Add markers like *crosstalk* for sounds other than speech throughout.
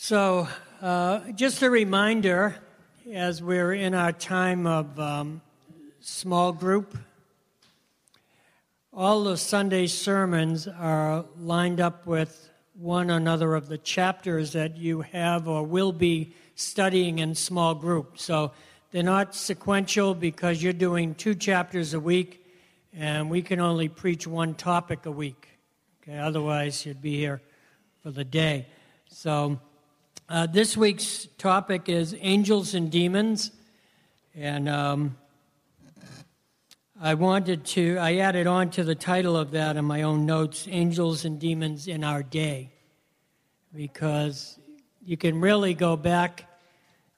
So, uh, just a reminder as we're in our time of um, small group, all the Sunday sermons are lined up with one another of the chapters that you have or will be studying in small group. So, they're not sequential because you're doing two chapters a week, and we can only preach one topic a week. Okay, otherwise, you'd be here for the day. So, uh, this week's topic is angels and demons, and um, I wanted to, I added on to the title of that in my own notes Angels and Demons in Our Day, because you can really go back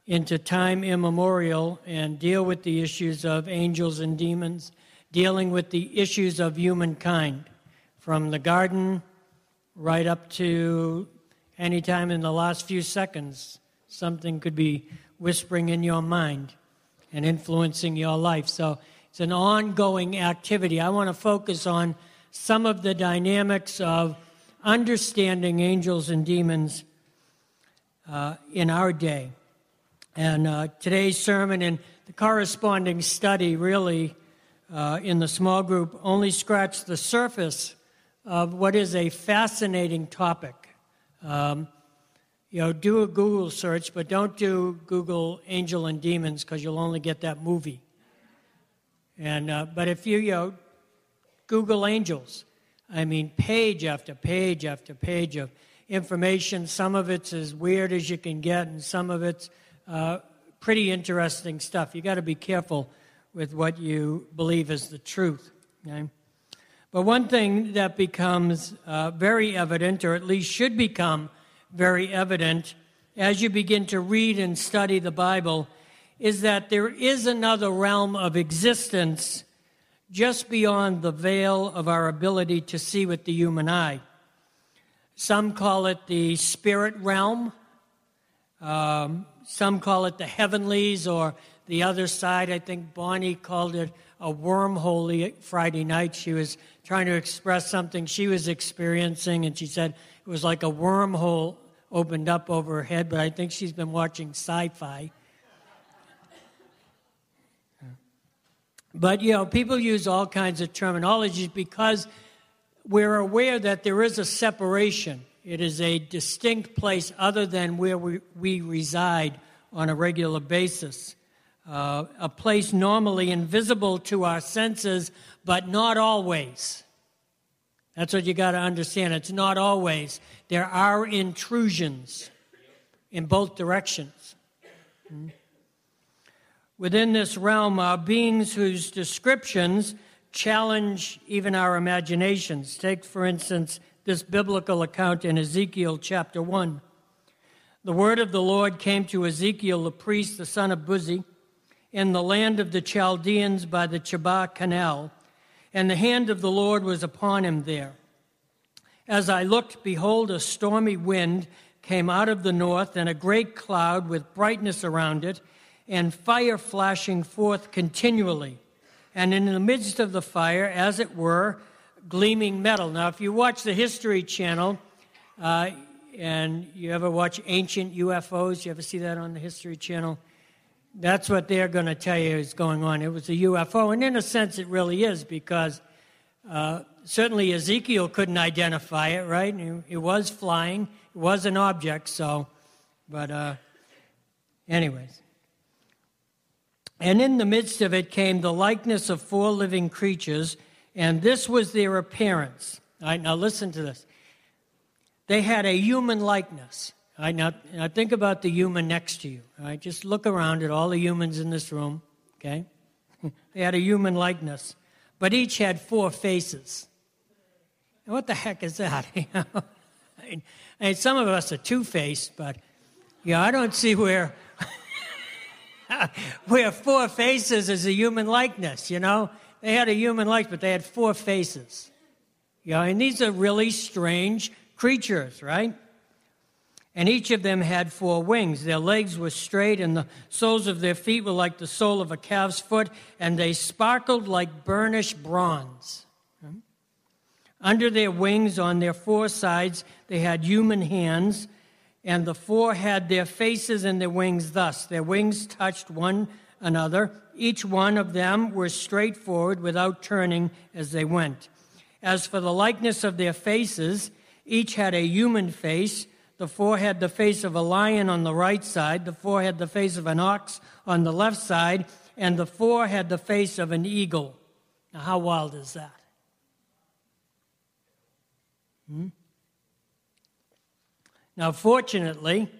into time immemorial and deal with the issues of angels and demons, dealing with the issues of humankind, from the garden right up to anytime in the last few seconds, something could be whispering in your mind and influencing your life. So it's an ongoing activity. I want to focus on some of the dynamics of understanding angels and demons uh, in our day. And uh, today's sermon and the corresponding study really uh, in the small group only scratch the surface of what is a fascinating topic. Um, you know, do a Google search, but don't do Google Angel and Demons because you'll only get that movie. And uh, but if you you know, Google angels, I mean, page after page after page of information. Some of it's as weird as you can get, and some of it's uh, pretty interesting stuff. You got to be careful with what you believe is the truth. Okay? But one thing that becomes uh, very evident, or at least should become very evident, as you begin to read and study the Bible, is that there is another realm of existence just beyond the veil of our ability to see with the human eye. Some call it the spirit realm. Um, some call it the heavenlies or the other side. I think Bonnie called it a wormhole Friday night. She was trying to express something she was experiencing, and she said it was like a wormhole opened up over her head, but I think she's been watching sci fi. But, you know, people use all kinds of terminologies because we're aware that there is a separation. It is a distinct place other than where we, we reside on a regular basis. Uh, a place normally invisible to our senses, but not always. That's what you got to understand. It's not always. There are intrusions in both directions. Hmm? Within this realm are beings whose descriptions challenge even our imaginations. Take, for instance, this biblical account in Ezekiel chapter 1. The word of the Lord came to Ezekiel, the priest, the son of Buzi, in the land of the Chaldeans by the Chebar Canal, and the hand of the Lord was upon him there. As I looked, behold, a stormy wind came out of the north, and a great cloud with brightness around it, and fire flashing forth continually. And in the midst of the fire, as it were, gleaming metal. Now, if you watch the History Channel, uh, and you ever watch ancient UFOs, you ever see that on the History Channel? That's what they're going to tell you is going on. It was a UFO, and in a sense, it really is because uh, certainly Ezekiel couldn't identify it, right? It was flying, it was an object, so, but, uh, anyways. And in the midst of it came the likeness of four living creatures, and this was their appearance. All right, now listen to this. They had a human likeness. Right, now, now think about the human next to you. All right, just look around at all the humans in this room. Okay, *laughs* they had a human likeness, but each had four faces. And what the heck is that? *laughs* I, mean, some of us are two-faced, but yeah, I don't see where *laughs* where four faces is a human likeness. You know, they had a human likeness, but they had four faces. You know, and these are really strange creatures, right? And each of them had four wings. Their legs were straight, and the soles of their feet were like the sole of a calf's foot, and they sparkled like burnished bronze. Under their wings, on their four sides, they had human hands, And the four had their faces and their wings thus. Their wings touched one another. Each one of them were straightforward without turning as they went. As for the likeness of their faces, each had a human face. The four had the face of a lion on the right side, the four had the face of an ox on the left side, and the four had the face of an eagle. Now, how wild is that? Hmm? Now, fortunately,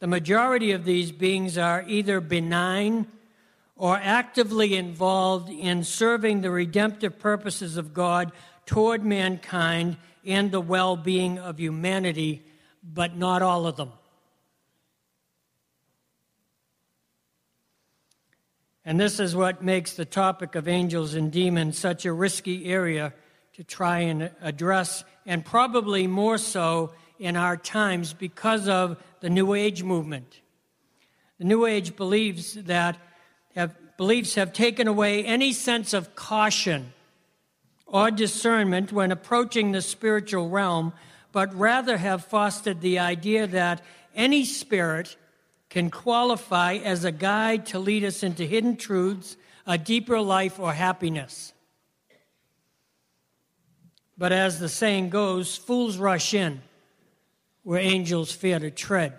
the majority of these beings are either benign or actively involved in serving the redemptive purposes of God toward mankind and the well being of humanity, but not all of them. And this is what makes the topic of angels and demons such a risky area to try and address, and probably more so in our times because of the New Age movement. The New Age believes that have, beliefs have taken away any sense of caution or discernment when approaching the spiritual realm, but rather have fostered the idea that any spirit can qualify as a guide to lead us into hidden truths, a deeper life, or happiness. But as the saying goes, fools rush in where angels fear to tread.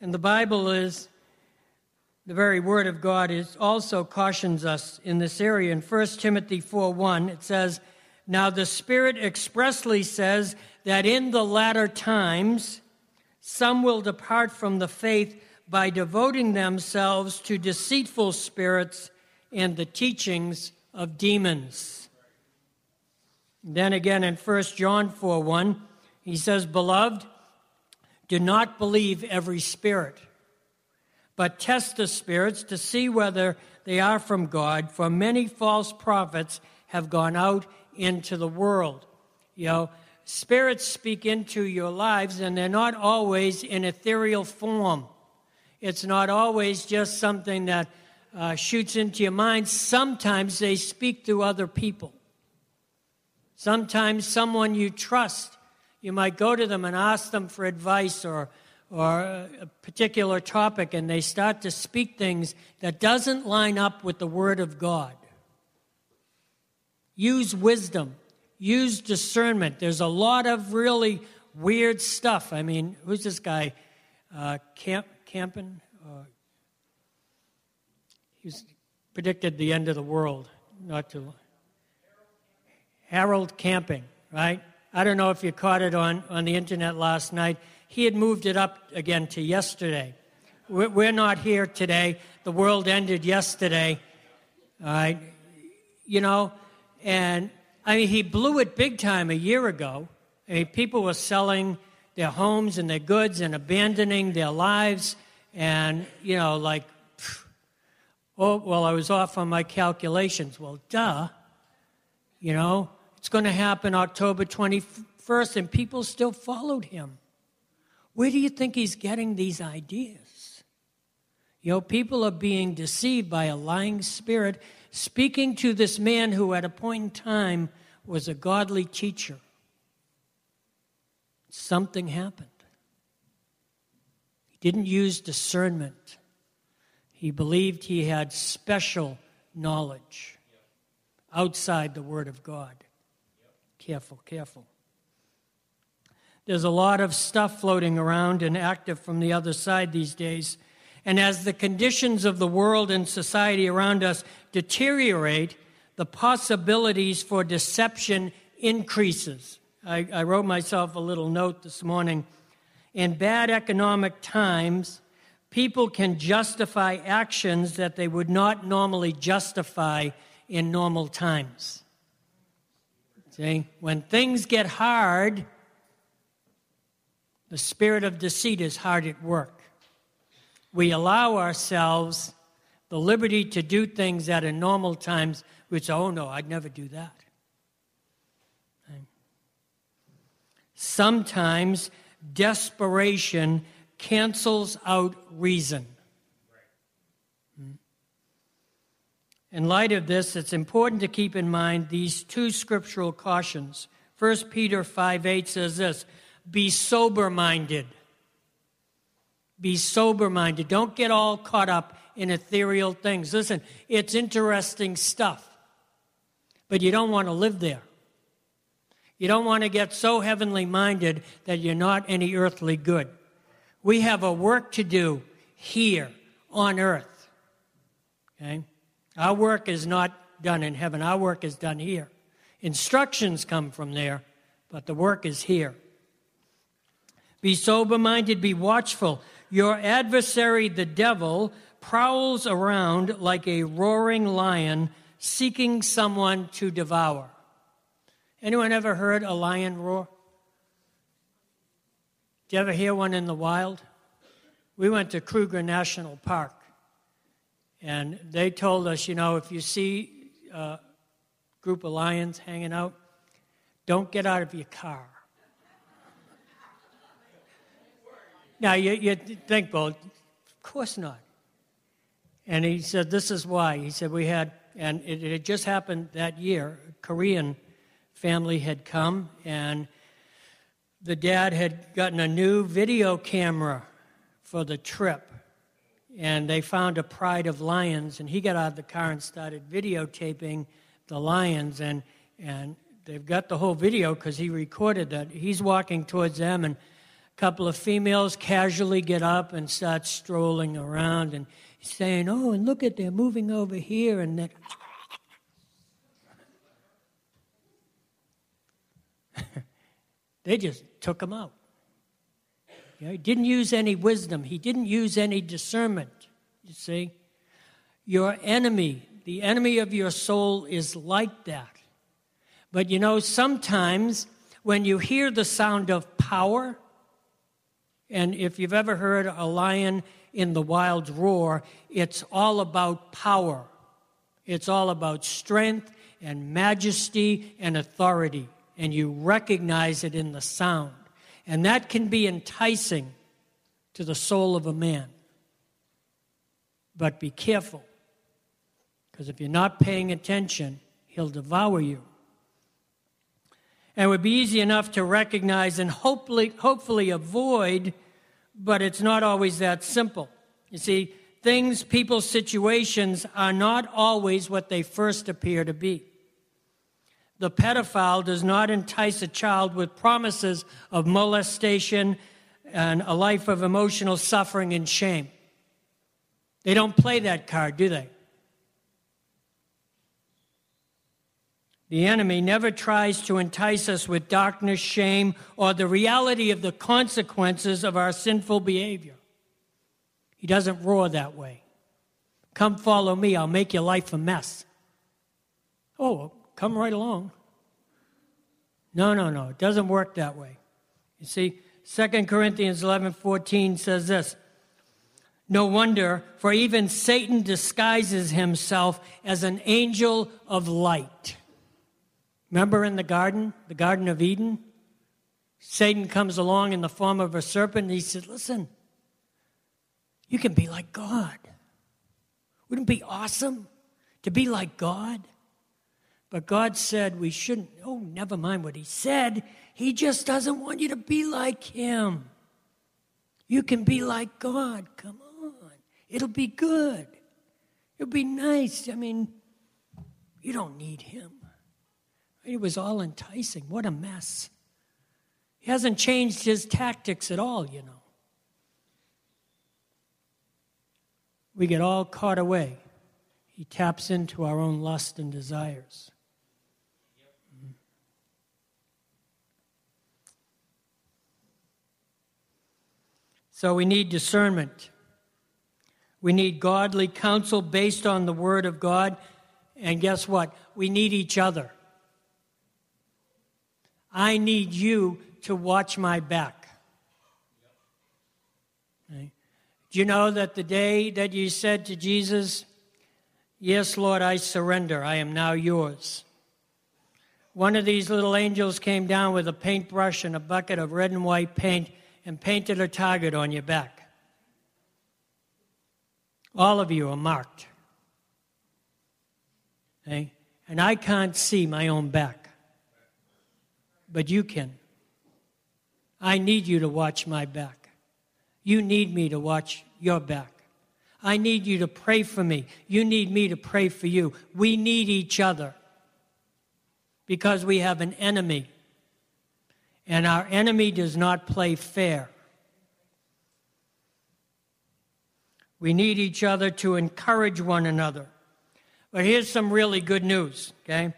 And the Bible is, the very word of God is also cautions us in this area. In 1 Timothy 4 1, it says, Now the Spirit expressly says that in the latter times some will depart from the faith by devoting themselves to deceitful spirits and the teachings of demons. Then again in 1 John 4 1, he says, Beloved, do not believe every spirit, but test the spirits to see whether they are from God, for many false prophets have gone out into the world. You know, spirits speak into your lives, and they're not always in ethereal form. It's not always just something that uh, shoots into your mind. Sometimes they speak through other people. Sometimes someone you trust you might go to them and ask them for advice or, or a particular topic, and they start to speak things that doesn't line up with the Word of God. Use wisdom, use discernment. There's a lot of really weird stuff. I mean, who's this guy? Uh, Camp, Campen? Uh, he's predicted the end of the world not too long. Harold Camping, right? I don't know if you caught it on, on the internet last night. He had moved it up again to yesterday. We're not here today. The world ended yesterday. All right. You know, and I mean, he blew it big time a year ago. I mean, people were selling their homes and their goods and abandoning their lives. And, you know, like, oh, well, I was off on my calculations. Well, duh. You know, it's going to happen October 21st, and people still followed him. Where do you think he's getting these ideas? You know, people are being deceived by a lying spirit speaking to this man who, at a point in time, was a godly teacher. Something happened. He didn't use discernment, he believed he had special knowledge outside the Word of God. Careful, careful. There's a lot of stuff floating around and active from the other side these days. And as the conditions of the world and society around us deteriorate, the possibilities for deception increases. I, I, wrote myself a little note this morning. In bad economic times, people can justify actions that they would not normally justify in normal times. See, when things get hard, the spirit of deceit is hard at work. We allow ourselves the liberty to do things that in normal times we say, oh no, I'd never do that. Sometimes desperation cancels out reason. Hmm? In light of this, it's important to keep in mind these two scriptural cautions. 1 Peter 5 8 says this Be sober minded. Be sober minded. Don't get all caught up in ethereal things. Listen, it's interesting stuff, but you don't want to live there. You don't want to get so heavenly minded that you're not any earthly good. We have a work to do here on earth. Okay? Our work is not done in heaven, our work is done here. Instructions come from there, but the work is here. Be sober minded, be watchful. Your adversary, the devil, prowls around like a roaring lion seeking someone to devour. Anyone ever heard a lion roar? Did you ever hear one in the wild? We went to Kruger National Park, and they told us, you know, if you see a group of lions hanging out, don't get out of your car. Now, you, you think, well, of course not. And he said, this is why. He said, we had, and it, it just happened that year, a Korean family had come, and the dad had gotten a new video camera for the trip. And they found a pride of lions, and he got out of the car and started videotaping the lions. And, and they've got the whole video because he recorded that. He's walking towards them, and couple of females casually get up and start strolling around and saying, Oh, and look at, they're moving over here, and that. *laughs* they just took him out. Know, he didn't use any wisdom, he didn't use any discernment. You see? Your enemy, the enemy of your soul, is like that. But you know, sometimes when you hear the sound of power, and if you've ever heard a lion in the wild roar, it's all about power. It's all about strength and majesty and authority and you recognize it in the sound. And that can be enticing to the soul of a man. But be careful, because if you're not paying attention, he'll devour you. And it would be easy enough to recognize and hopefully, hopefully avoid, but it's not always that simple. You see, things, people, situations are not always what they first appear to be. The pedophile does not entice a child with promises of molestation and a life of emotional suffering and shame. They don't play that card, do they? The enemy never tries to entice us with darkness, shame, or the reality of the consequences of our sinful behavior. He doesn't roar that way. Come follow me, I'll make your life a mess. Oh, come right along. No, no, no. It doesn't work that way. You see, 2 Corinthians 11 14 says this No wonder, for even Satan disguises himself as an angel of light. Remember in the garden, the Garden of Eden? Satan comes along in the form of a serpent and he says, Listen, you can be like God. Wouldn't it be awesome to be like God? But God said we shouldn't. Oh, never mind what He said. He just doesn't want you to be like Him. You can be like God. Come on. It'll be good. It'll be nice. I mean, you don't need Him. It was all enticing. What a mess. He hasn't changed his tactics at all, you know. We get all caught away. He taps into our own lust and desires. So we need discernment. We need godly counsel based on the Word of God. And guess what? We need each other. I need you to watch my back. Okay. Do you know that the day that you said to Jesus, Yes, Lord, I surrender, I am now yours? One of these little angels came down with a paintbrush and a bucket of red and white paint and painted a target on your back. All of you are marked. Okay? And I can't see my own back, but you can. I need you to watch my back. You need me to watch your back. I need you to pray for me. You need me to pray for you. We need each other because we have an enemy. And our enemy does not play fair. We need each other to encourage one another. But here's some really good news, okay?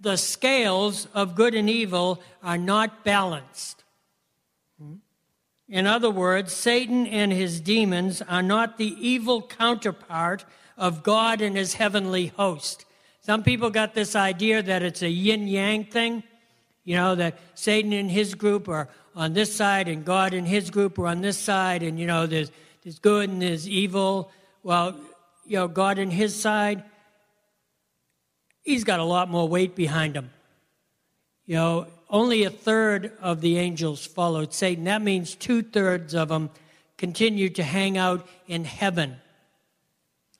The scales of good and evil are not balanced. In other words, Satan and his demons are not the evil counterpart of God and his heavenly host. Some people got this idea that it's a yin yang thing, you know, that Satan and his group are on this side and God and his group are on this side, and, you know, there's, there's good and there's evil. Well, you know, God and his side, he's got a lot more weight behind him. You know, only a third of the angels followed Satan. That means two thirds of them continued to hang out in heaven.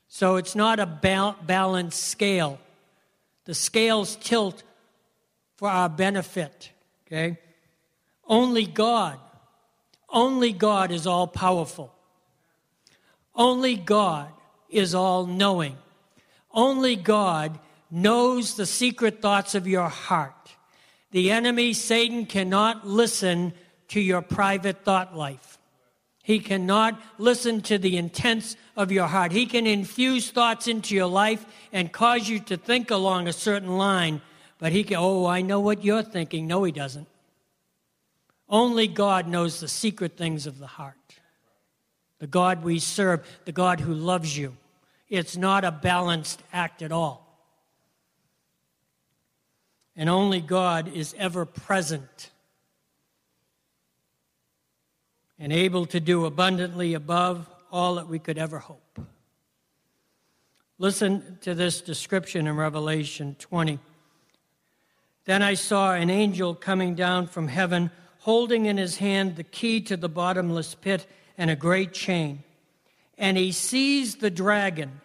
So it's not a balanced scale. The scales tilt for our benefit. Okay? Only God, only God is all powerful. Only God is all knowing. Only God knows the secret thoughts of your heart. The enemy, Satan, cannot listen to your private thought life. He cannot listen to the intents of your heart. He can infuse thoughts into your life and cause you to think along a certain line, but he can, oh, I know what you're thinking. No, he doesn't. Only God knows the secret things of the heart. The God we serve, the God who loves you. It's not a balanced act at all and only God is ever present and able to do abundantly above all that we could ever hope. Listen to this description in Revelation 20. Then I saw an angel coming down from heaven, holding in his hand the key to the bottomless pit and a great chain. And he seized the dragon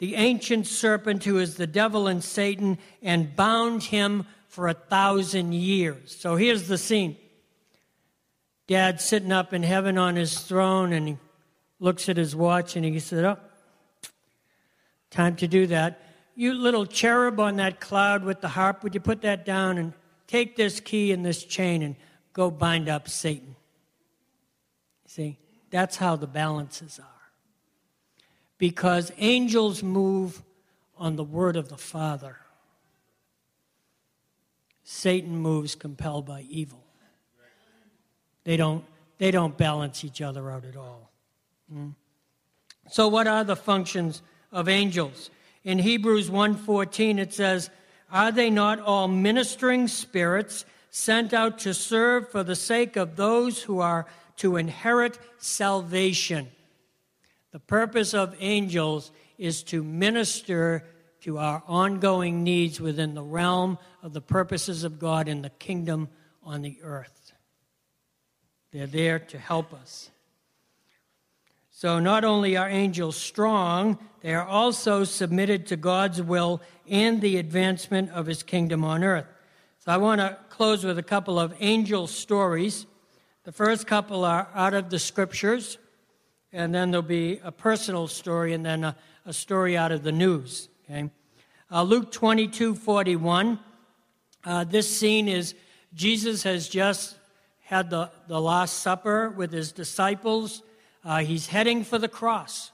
the ancient serpent who is the devil and Satan, and bound him for a thousand years. So here's the scene Dad sitting up in heaven on his throne, and he looks at his watch and he said, Oh, time to do that. You little cherub on that cloud with the harp, would you put that down and take this key and this chain and go bind up Satan? See, that's how the balances are because angels move on the word of the Father. Satan moves compelled by evil. They don't, they don't balance each other out at all. Mm. So what are the functions of angels? In Hebrews 1:14 it says, "Are they not all ministering spirits sent out to serve for the sake of those who are to inherit salvation?" The purpose of angels is to minister to our ongoing needs within the realm of the purposes of God in the kingdom on the earth. They're there to help us. So, not only are angels strong, they are also submitted to God's will and the advancement of his kingdom on earth. So, I want to close with a couple of angel stories. The first couple are out of the scriptures and then there'll be a personal story, and then a, a story out of the news. Okay, uh, Luke 22 41. Uh, this scene is Jesus has just had the, the Last Supper with his disciples. Uh, he's heading for the cross.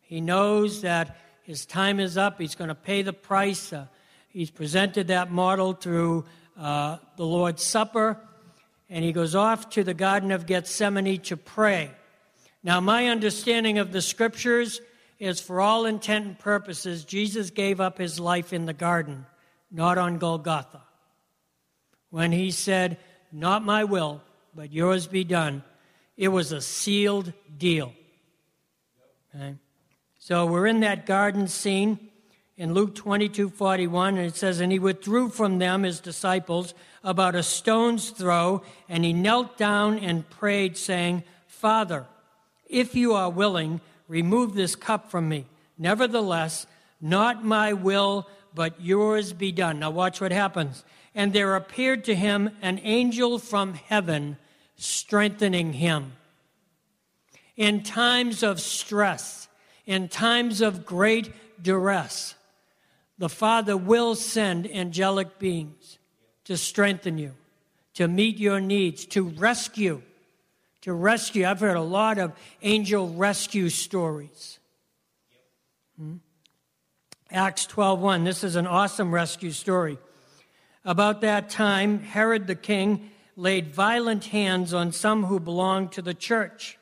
He knows that his time is up. He's going to pay the price. Uh, he's presented that model through uh, the Lord's Supper. And he goes off to the Garden of Gethsemane to pray. Now, my understanding of the scriptures is for all intent and purposes, Jesus gave up his life in the garden, not on Golgotha. When he said, Not my will, but yours be done, it was a sealed deal. Okay? So we're in that garden scene in Luke 22 41, and it says, And he withdrew from them, his disciples, about a stone's throw, and he knelt down and prayed, saying, Father, if you are willing, remove this cup from me. Nevertheless, not my will, but yours be done. Now, watch what happens. And there appeared to him an angel from heaven, strengthening him. In times of stress, in times of great duress, the Father will send angelic beings to strengthen you, to meet your needs, to rescue. To rescue. I've heard a lot of angel rescue stories. Hmm? Acts 12:1. This is an awesome rescue story. About that time, Herod the king laid violent hands on some who belonged to the church.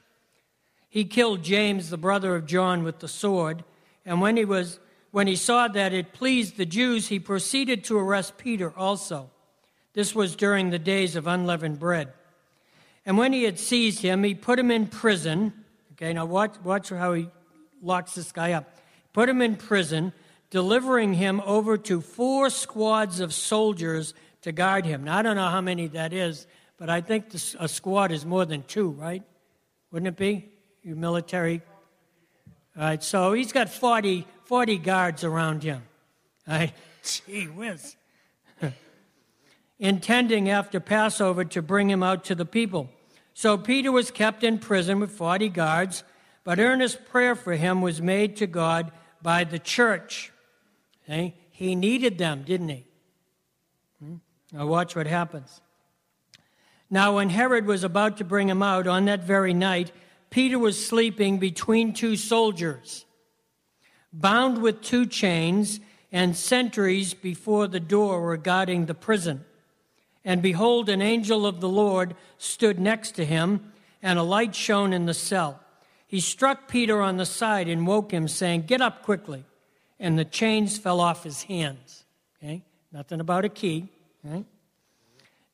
He killed James, the brother of John, with the sword, and when he was when he saw that it pleased the Jews, he proceeded to arrest Peter also. This was during the days of unleavened bread. And when he had seized him, he put him in prison. Okay, now watch, watch how he locks this guy up. Put him in prison, delivering him over to four squads of soldiers to guard him. Now, I don't know how many that is, but I think this, a squad is more than two, right? Wouldn't it be? You military. All right, so he's got 40, 40 guards around him. I, *laughs* gee whiz. Intending after Passover to bring him out to the people. So Peter was kept in prison with 40 guards, but earnest prayer for him was made to God by the church. Okay? He needed them, didn't he? Hmm? Now, watch what happens. Now, when Herod was about to bring him out on that very night, Peter was sleeping between two soldiers bound with two chains, and sentries before the door were guarding the prison. And behold, an angel of the Lord stood next to him, and a light shone in the cell. He struck Peter on the side and woke him, saying, Get up quickly. And the chains fell off his hands. Okay? Nothing about a key. Okay?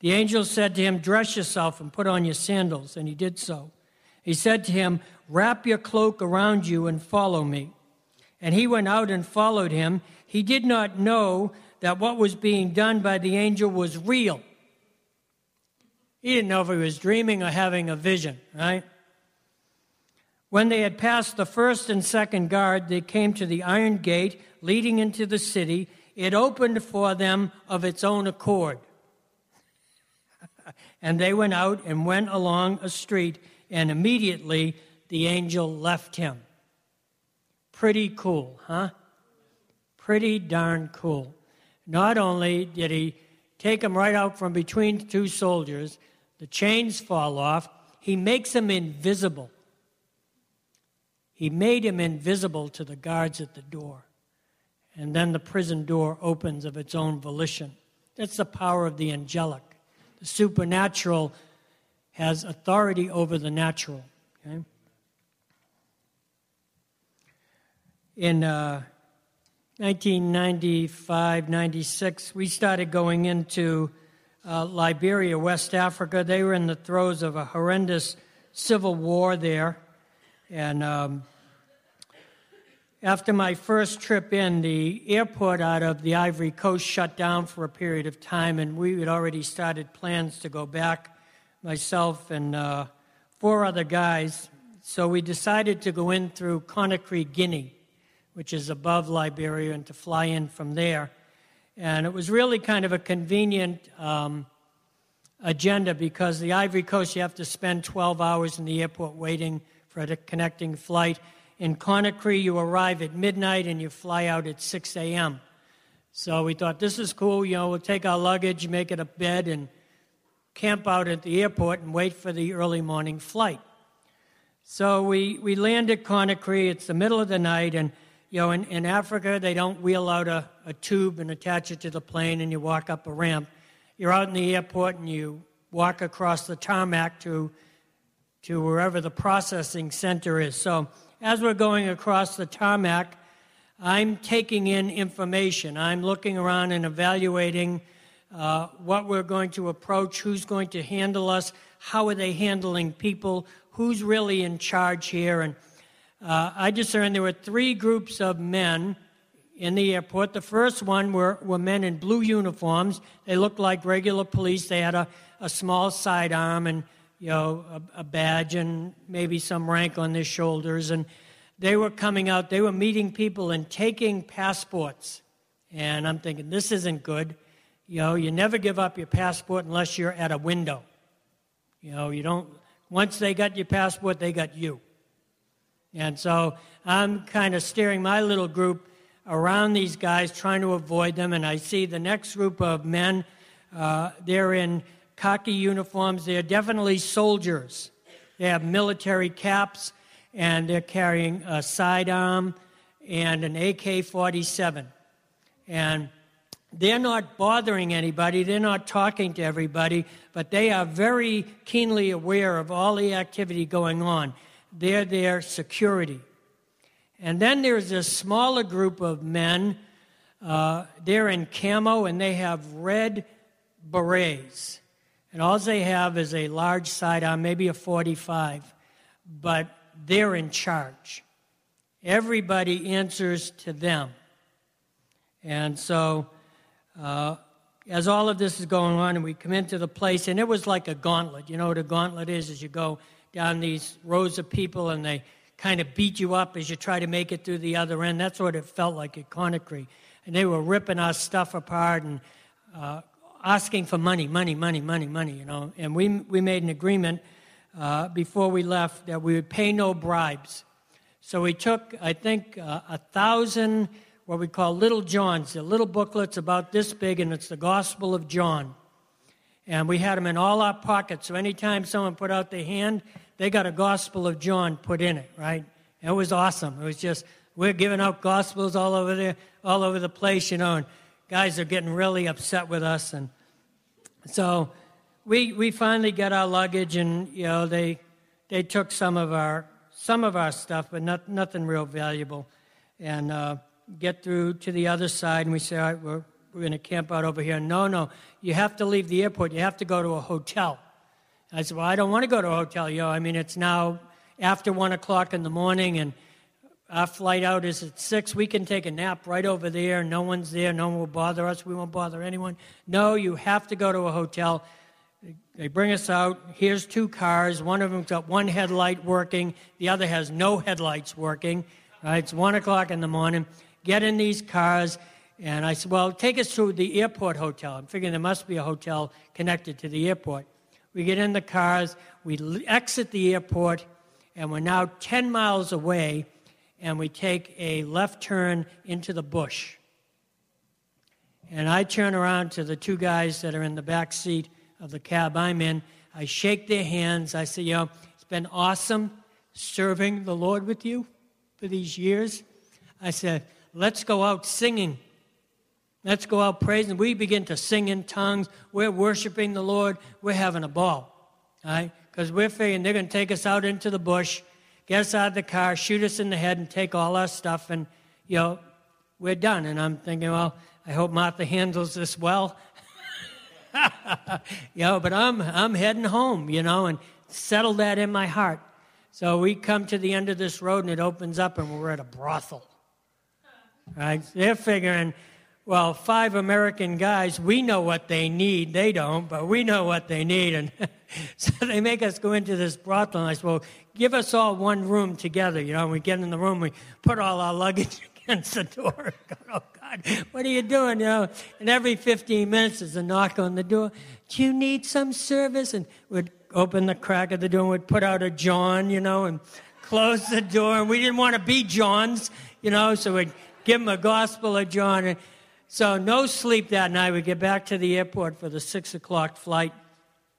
The angel said to him, Dress yourself and put on your sandals. And he did so. He said to him, Wrap your cloak around you and follow me. And he went out and followed him. He did not know that what was being done by the angel was real. He didn't know if he was dreaming or having a vision, right? When they had passed the first and second guard, they came to the iron gate leading into the city. It opened for them of its own accord. *laughs* and they went out and went along a street, and immediately the angel left him. Pretty cool, huh? Pretty darn cool. Not only did he take him right out from between two soldiers, the chains fall off, he makes him invisible. He made him invisible to the guards at the door. And then the prison door opens of its own volition. That's the power of the angelic. The supernatural has authority over the natural. Okay? in uh, 1995 96, we started going into uh, Liberia, West Africa. They were in the throes of a horrendous civil war there. And um, after my first trip in, the airport out of the Ivory Coast shut down for a period of time, and we had already started plans to go back, myself and uh, four other guys. So we decided to go in through Conakry, Guinea which is above Liberia, and to fly in from there. And it was really kind of a convenient um, agenda because the Ivory Coast, you have to spend 12 hours in the airport waiting for a connecting flight. In Conakry, you arrive at midnight and you fly out at 6 a.m. So we thought, this is cool. You know, we'll take our luggage, make it a bed, and camp out at the airport and wait for the early morning flight. So we, we land at Conakry. It's the middle of the night, and you know, in, in Africa, they don't wheel out a, a tube and attach it to the plane and you walk up a ramp. You're out in the airport and you walk across the tarmac to, to wherever the processing center is. So as we're going across the tarmac, I'm taking in information. I'm looking around and evaluating uh, what we're going to approach, who's going to handle us, how are they handling people, who's really in charge here, and uh, I discerned there were three groups of men in the airport. The first one were, were men in blue uniforms. They looked like regular police. They had a, a small sidearm and you know a, a badge and maybe some rank on their shoulders. And they were coming out. They were meeting people and taking passports. And I'm thinking, this isn't good. You know, you never give up your passport unless you're at a window. You know, you don't. Once they got your passport, they got you. And so I'm kind of steering my little group around these guys, trying to avoid them. And I see the next group of men. Uh, they're in khaki uniforms. They're definitely soldiers. They have military caps, and they're carrying a sidearm and an AK 47. And they're not bothering anybody, they're not talking to everybody, but they are very keenly aware of all the activity going on. They're their security. And then there's a smaller group of men. Uh, they're in camo and they have red berets. And all they have is a large sidearm, maybe a 45, but they're in charge. Everybody answers to them. And so, uh, as all of this is going on, and we come into the place, and it was like a gauntlet. You know what a gauntlet is? As you go down these rows of people, and they kind of beat you up as you try to make it through the other end. That's what it felt like at Conakry. And they were ripping our stuff apart and uh, asking for money, money, money, money, money, you know. And we, we made an agreement uh, before we left that we would pay no bribes. So we took, I think, uh, a thousand what we call Little Johns. They're little booklets about this big, and it's the Gospel of John. And we had them in all our pockets. So anytime someone put out their hand, they got a Gospel of John put in it, right? it was awesome. It was just we're giving out Gospels all over there, all over the place, you know, and guys are getting really upset with us, and so we we finally got our luggage, and you know they they took some of our some of our stuff, but not, nothing real valuable, and uh, get through to the other side, and we say, all right, we're we're going to camp out over here. No, no, you have to leave the airport. You have to go to a hotel. I said, Well, I don't want to go to a hotel, yo. I mean, it's now after one o'clock in the morning, and our flight out is at six. We can take a nap right over there. No one's there. No one will bother us. We won't bother anyone. No, you have to go to a hotel. They bring us out. Here's two cars. One of them's got one headlight working, the other has no headlights working. Right? It's one o'clock in the morning. Get in these cars. And I said, Well, take us to the airport hotel. I'm figuring there must be a hotel connected to the airport. We get in the cars, we exit the airport, and we're now 10 miles away, and we take a left turn into the bush. And I turn around to the two guys that are in the back seat of the cab I'm in. I shake their hands. I say, You know, it's been awesome serving the Lord with you for these years. I said, Let's go out singing Let's go out praising. We begin to sing in tongues. We're worshiping the Lord. We're having a ball. right? Because we're figuring they're going to take us out into the bush, get us out of the car, shoot us in the head, and take all our stuff, and, you know, we're done. And I'm thinking, well, I hope Martha handles this well. *laughs* you know, but I'm, I'm heading home, you know, and settle that in my heart. So we come to the end of this road, and it opens up, and we're at a brothel. Right? They're figuring well, five American guys, we know what they need. They don't, but we know what they need. And *laughs* so they make us go into this brothel. And I said, well, give us all one room together. You know, we get in the room, we put all our luggage *laughs* against the door. *laughs* oh, God, what are you doing? You know, and every 15 minutes there's a knock on the door. Do you need some service? And we'd open the crack of the door and we'd put out a John, you know, and close the door. And we didn't want to be Johns, you know, so we'd give them a gospel of John. And, so, no sleep that night. We get back to the airport for the six o'clock flight,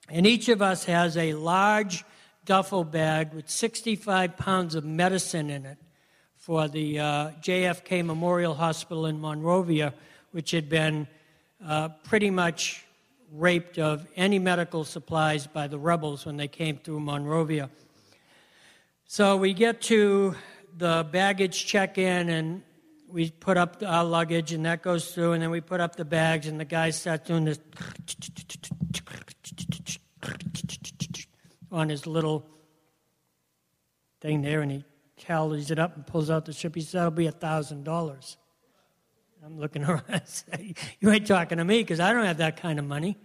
and each of us has a large duffel bag with 65 pounds of medicine in it for the uh, JFK Memorial Hospital in Monrovia, which had been uh, pretty much raped of any medical supplies by the rebels when they came through Monrovia. So we get to the baggage check in, and we put up our luggage and that goes through, and then we put up the bags, and the guy starts doing this on his little thing there, and he tallies it up and pulls out the ship. He says, That'll be a $1,000. I'm looking *laughs* around and say, You ain't talking to me because I don't have that kind of money.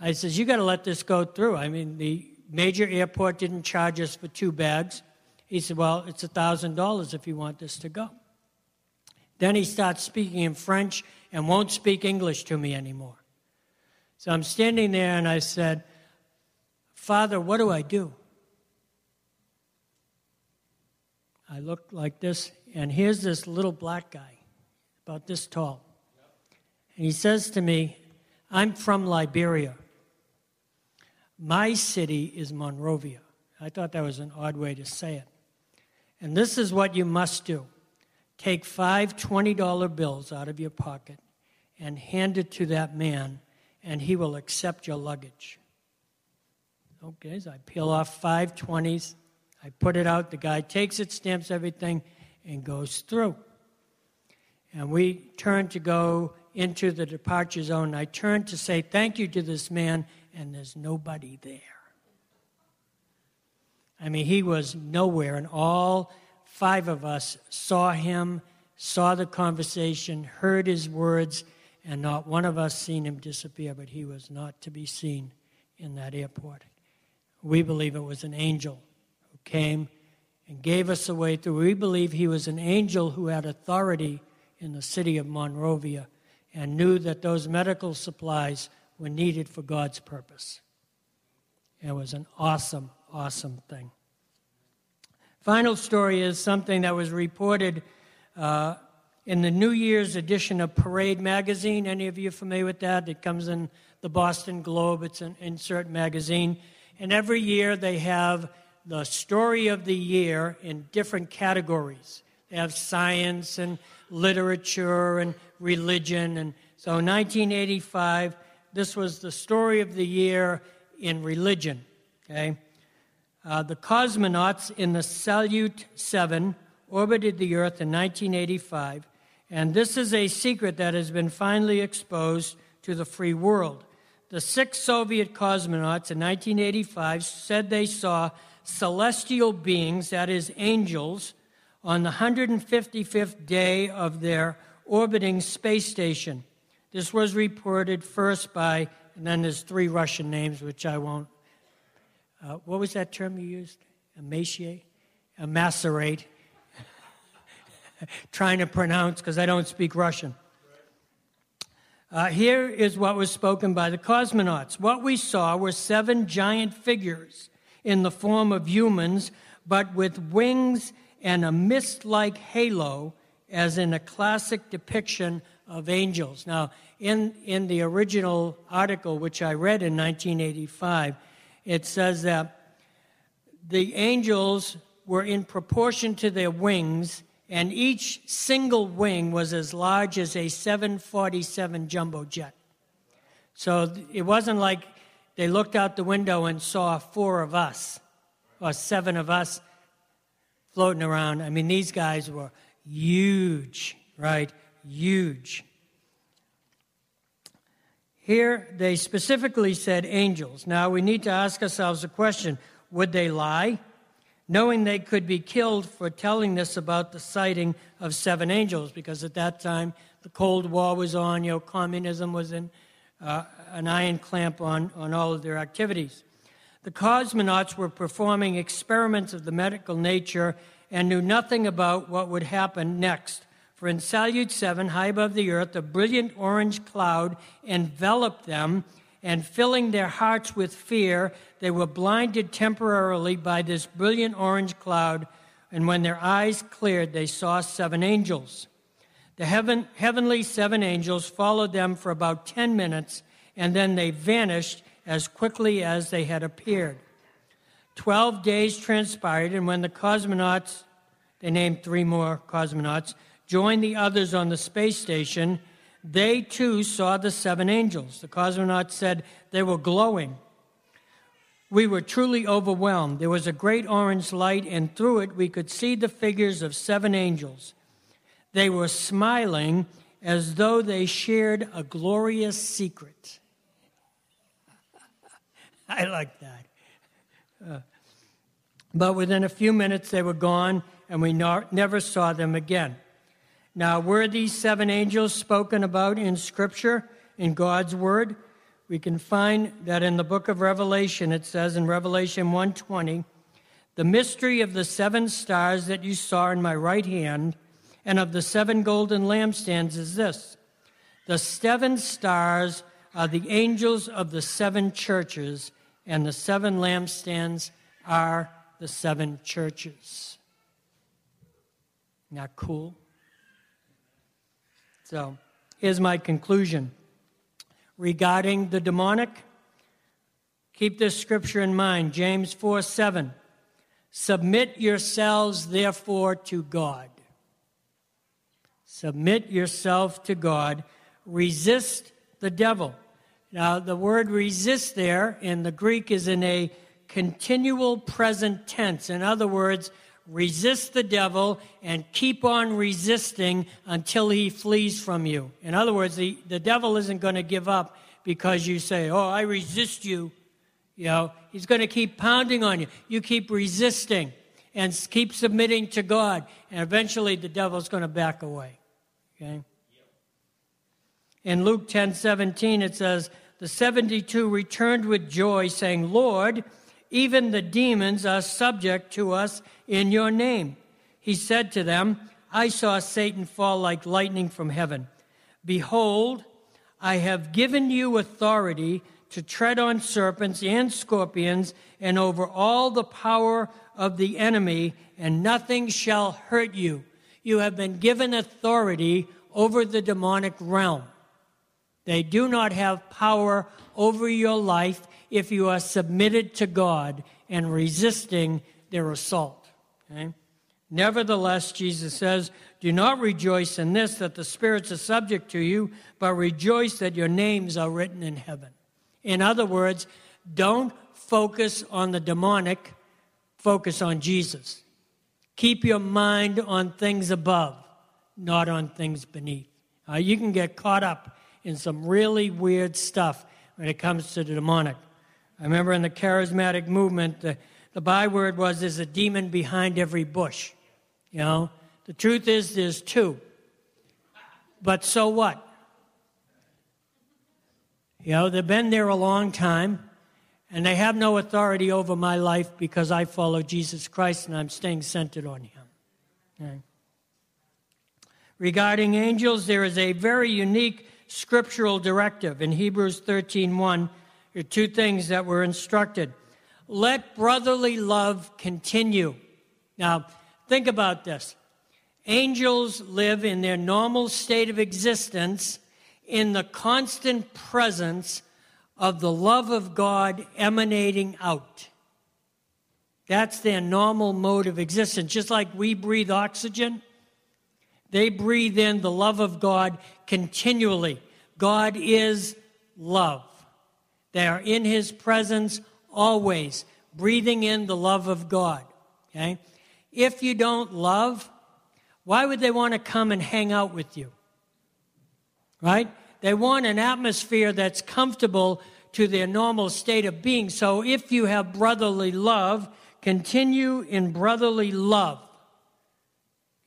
I says, You got to let this go through. I mean, the major airport didn't charge us for two bags. He said, Well, it's a $1,000 if you want this to go. Then he starts speaking in French and won't speak English to me anymore. So I'm standing there and I said, Father, what do I do? I look like this, and here's this little black guy, about this tall. And he says to me, I'm from Liberia. My city is Monrovia. I thought that was an odd way to say it. And this is what you must do take five $20 bills out of your pocket and hand it to that man, and he will accept your luggage. Okay, so I peel off five 20s, I put it out, the guy takes it, stamps everything, and goes through. And we turn to go into the departure zone. I turn to say thank you to this man, and there's nobody there. I mean, he was nowhere, and all five of us saw him, saw the conversation, heard his words, and not one of us seen him disappear, but he was not to be seen in that airport. We believe it was an angel who came and gave us a way through. We believe he was an angel who had authority in the city of Monrovia and knew that those medical supplies were needed for God's purpose. It was an awesome, awesome thing. Final story is something that was reported uh, in the New Year's edition of Parade magazine. Any of you familiar with that? It comes in the Boston Globe, it's an insert magazine. And every year they have the story of the year in different categories. They have science and literature and religion. And so 1985, this was the story of the year in religion. Okay? Uh, the cosmonauts in the Salyut 7 orbited the Earth in 1985, and this is a secret that has been finally exposed to the free world. The six Soviet cosmonauts in 1985 said they saw celestial beings, that is, angels, on the 155th day of their orbiting space station. This was reported first by, and then there's three Russian names, which I won't. Uh, what was that term you used? Emaciate? Emacerate. *laughs* Trying to pronounce because I don't speak Russian. Uh, here is what was spoken by the cosmonauts. What we saw were seven giant figures in the form of humans, but with wings and a mist like halo, as in a classic depiction of angels. Now, in, in the original article, which I read in 1985, it says that the angels were in proportion to their wings and each single wing was as large as a 747 jumbo jet. So it wasn't like they looked out the window and saw four of us or seven of us floating around. I mean, these guys were huge, right? Huge. Here, they specifically said angels. Now, we need to ask ourselves a question would they lie? knowing they could be killed for telling this about the sighting of seven angels, because at that time the Cold War was on, you know, communism was in uh, an iron clamp on, on all of their activities. The cosmonauts were performing experiments of the medical nature and knew nothing about what would happen next. For in Salyut 7, high above the earth, a brilliant orange cloud enveloped them and filling their hearts with fear, they were blinded temporarily by this brilliant orange cloud, and when their eyes cleared, they saw seven angels. The heaven, heavenly seven angels followed them for about 10 minutes, and then they vanished as quickly as they had appeared. Twelve days transpired, and when the cosmonauts, they named three more cosmonauts, joined the others on the space station, they too saw the seven angels. The cosmonauts said they were glowing. We were truly overwhelmed. There was a great orange light, and through it we could see the figures of seven angels. They were smiling as though they shared a glorious secret. *laughs* I like that. Uh, but within a few minutes, they were gone, and we no- never saw them again. Now, were these seven angels spoken about in Scripture, in God's Word? We can find that in the book of Revelation, it says in Revelation 1:20, "The mystery of the seven stars that you saw in my right hand and of the seven golden lampstands is this: the seven stars are the angels of the seven churches, and the seven lampstands are the seven churches." Not cool? So, here's my conclusion. Regarding the demonic, keep this scripture in mind James 4 7. Submit yourselves, therefore, to God. Submit yourself to God. Resist the devil. Now, the word resist there in the Greek is in a continual present tense. In other words, resist the devil and keep on resisting until he flees from you. In other words, the, the devil isn't going to give up because you say, Oh, I resist you. You know, he's going to keep pounding on you. You keep resisting and keep submitting to God, and eventually the devil's going to back away. Okay? In Luke 10 17, it says, The 72 returned with joy, saying, Lord, even the demons are subject to us in your name. He said to them, I saw Satan fall like lightning from heaven. Behold, I have given you authority to tread on serpents and scorpions and over all the power of the enemy, and nothing shall hurt you. You have been given authority over the demonic realm. They do not have power over your life if you are submitted to God and resisting their assault. Okay? Nevertheless, Jesus says, Do not rejoice in this, that the spirits are subject to you, but rejoice that your names are written in heaven. In other words, don't focus on the demonic, focus on Jesus. Keep your mind on things above, not on things beneath. Uh, you can get caught up in some really weird stuff when it comes to the demonic. I remember in the charismatic movement, the, the byword was there's a demon behind every bush. You know, the truth is there's two. But so what? You know, they've been there a long time, and they have no authority over my life because I follow Jesus Christ and I'm staying centered on Him. Okay. Regarding angels, there is a very unique scriptural directive in Hebrews 13:1. There are two things that we're instructed. Let brotherly love continue. Now, think about this. Angels live in their normal state of existence in the constant presence of the love of God emanating out. That's their normal mode of existence. Just like we breathe oxygen, they breathe in the love of God continually. God is love. They are in His presence always, breathing in the love of God. Okay? If you don't love, why would they want to come and hang out with you? Right? They want an atmosphere that's comfortable to their normal state of being. So if you have brotherly love, continue in brotherly love.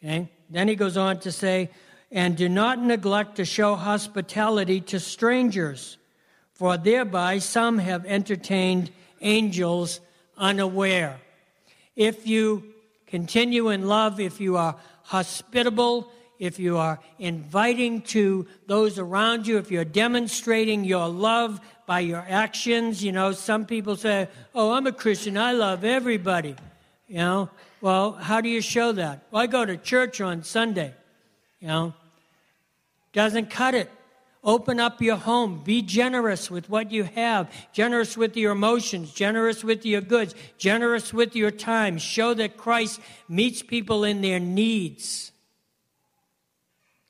Okay? Then he goes on to say, and do not neglect to show hospitality to strangers, for thereby some have entertained angels unaware. If you continue in love, if you are hospitable, if you are inviting to those around you, if you're demonstrating your love by your actions, you know, some people say, Oh, I'm a Christian, I love everybody. You know, well, how do you show that? Well, I go to church on Sunday. You know, doesn't cut it. Open up your home. Be generous with what you have. Generous with your emotions. Generous with your goods. Generous with your time. Show that Christ meets people in their needs.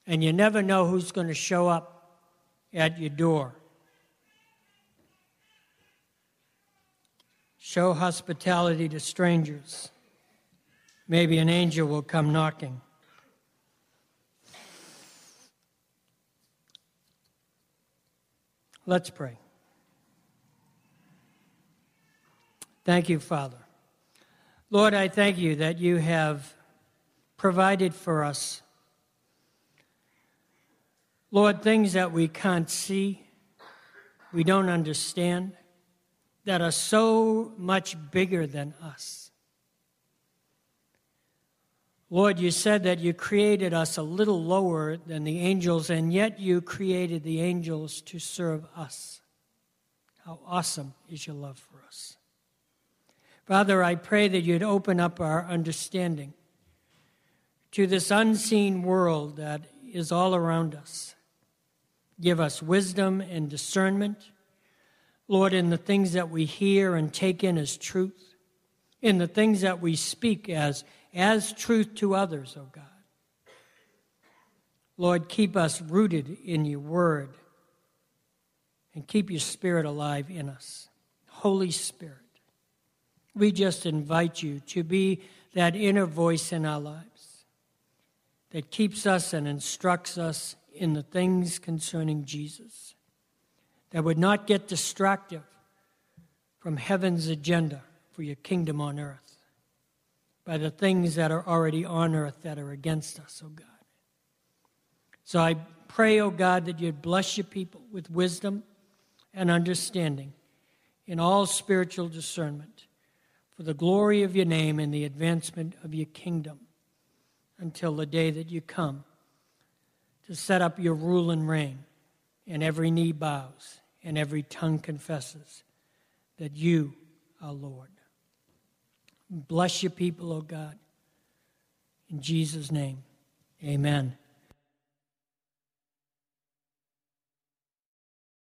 And you never know who's going to show up at your door. Show hospitality to strangers. Maybe an angel will come knocking. Let's pray. Thank you, Father. Lord, I thank you that you have provided for us, Lord, things that we can't see, we don't understand, that are so much bigger than us. Lord, you said that you created us a little lower than the angels, and yet you created the angels to serve us. How awesome is your love for us. Father, I pray that you'd open up our understanding to this unseen world that is all around us. Give us wisdom and discernment, Lord, in the things that we hear and take in as truth, in the things that we speak as, as truth to others, O God. Lord, keep us rooted in your word and keep your spirit alive in us. Holy Spirit, we just invite you to be that inner voice in our lives that keeps us and instructs us in the things concerning Jesus, that would not get distracted from heaven's agenda for your kingdom on earth by the things that are already on earth that are against us, O oh God. So I pray, O oh God, that you'd bless your people with wisdom and understanding in all spiritual discernment for the glory of your name and the advancement of your kingdom until the day that you come to set up your rule and reign, and every knee bows and every tongue confesses that you are Lord. Bless your people, O oh God. In Jesus' name, amen.